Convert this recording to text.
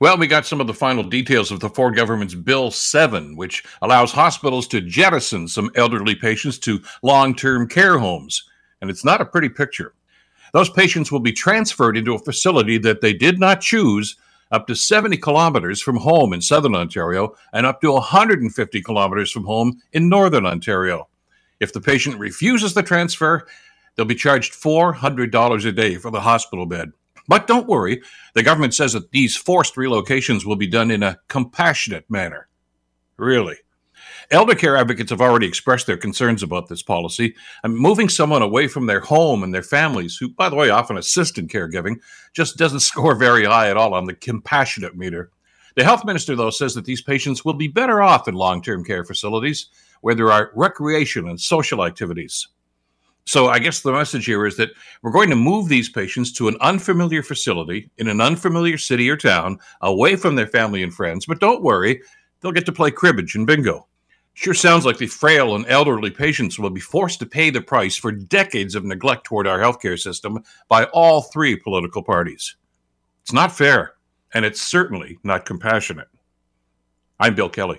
Well, we got some of the final details of the Ford government's Bill 7, which allows hospitals to jettison some elderly patients to long term care homes. And it's not a pretty picture. Those patients will be transferred into a facility that they did not choose up to 70 kilometers from home in southern Ontario and up to 150 kilometers from home in northern Ontario. If the patient refuses the transfer, they'll be charged $400 a day for the hospital bed. But don't worry, the government says that these forced relocations will be done in a compassionate manner. Really. Elder care advocates have already expressed their concerns about this policy. And moving someone away from their home and their families, who, by the way, often assist in caregiving, just doesn't score very high at all on the compassionate meter. The health minister, though, says that these patients will be better off in long term care facilities where there are recreation and social activities. So I guess the message here is that we're going to move these patients to an unfamiliar facility in an unfamiliar city or town away from their family and friends. But don't worry, they'll get to play cribbage and bingo. Sure sounds like the frail and elderly patients will be forced to pay the price for decades of neglect toward our healthcare system by all three political parties. It's not fair, and it's certainly not compassionate. I'm Bill Kelly.